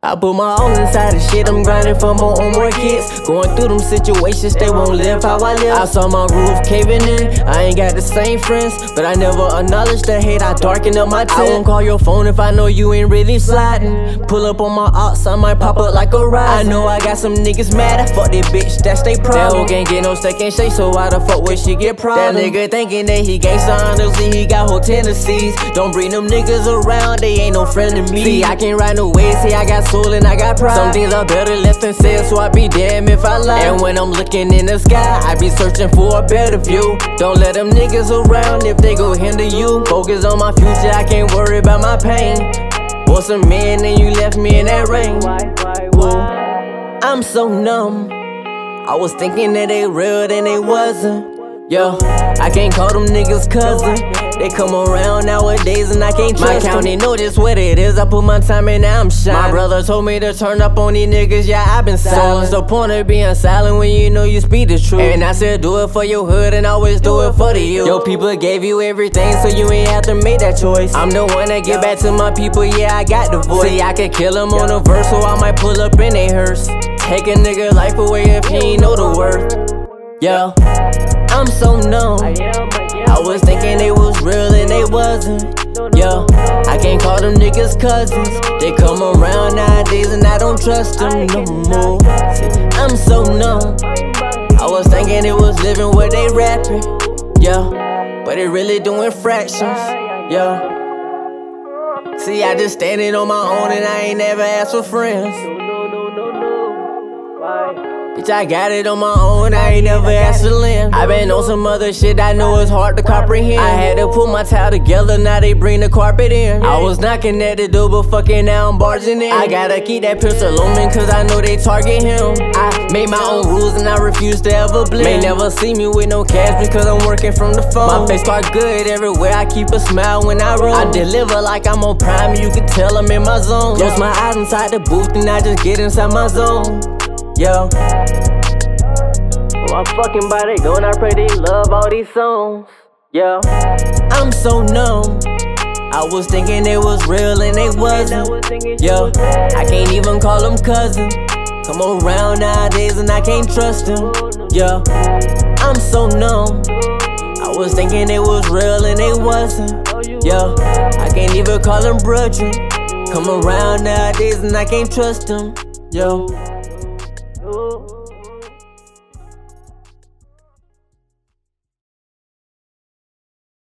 I put my all inside the shit, I'm grinding for more and more kids. Going through them situations, they won't live how I live. I saw my roof caving in, I ain't got the same friends, but I never acknowledge the hate, I darken up my tent. I won't call your phone if I know you ain't really sliding. Pull up on my ops, I might pop up like a ride. I know I got some niggas mad, I fuck that bitch, that's they problem. That hoe can't get no second shake, so why the fuck would she get problem? That nigga thinking that he gangsta, honestly, he got whole tendencies. Don't bring them niggas around, they ain't no friend to me. See, I can't ride no way, see, I got soul and I got pride. Some things are better left unsaid, so I be damn if I lie. And when I'm looking in the sky, I be searching for a better view. Don't let them niggas around if they go hinder you. Focus on my future, I can't worry about my pain. Was a man and you left me in that rain. Whoa. I'm so numb. I was thinking that they real, then they wasn't. Yo, I can't call them niggas cousin. They come around nowadays and I can't trust My county know just what it is. I put my time in, now I'm shining. My brother told me to turn up on these niggas, yeah, i been silent. So what's the point of being silent when you know you speak the truth? And I said, do it for your hood and always do it for the youth. Yo, people gave you everything, so you ain't have to make that choice. I'm the one that get back to my people, yeah, I got the voice. See, I could kill them on a verse, so I might pull up in a hearse. Take a nigga life away if he ain't know the worth. Yo. I'm so they. Yo, I can't call them niggas cousins. They come around nowadays and I don't trust them no more. I'm so numb. I was thinking it was living where they rapping. Yo, but it really doing fractions. Yo. See, I just standing on my own and I ain't never asked for friends. Bitch, I got it on my own, I ain't never asked to lend. I been on some other shit I know it's hard to comprehend. I had to put my towel together, now they bring the carpet in. I was knocking at the door, but fucking now I'm barging in. I gotta keep that pistol me, cause I know they target him. I made my own rules and I refuse to ever blend. May never see me with no cash because I'm working from the phone. My face start good everywhere, I keep a smile when I roll. I deliver like I'm on prime, you can tell I'm in my zone. Close my eyes inside the booth and I just get inside my zone. Yo. My fucking body going, I pray they love all these songs. Yeah. I'm so numb. I was thinking it was real and it wasn't. Yo, I can't even call them cousin. Come around nowadays and I can't trust them. Yo, I'm so numb. I was thinking it was real and it wasn't. Oh, Yo, I can't even call them brethren. Come around nowadays and I can't trust them. Yo.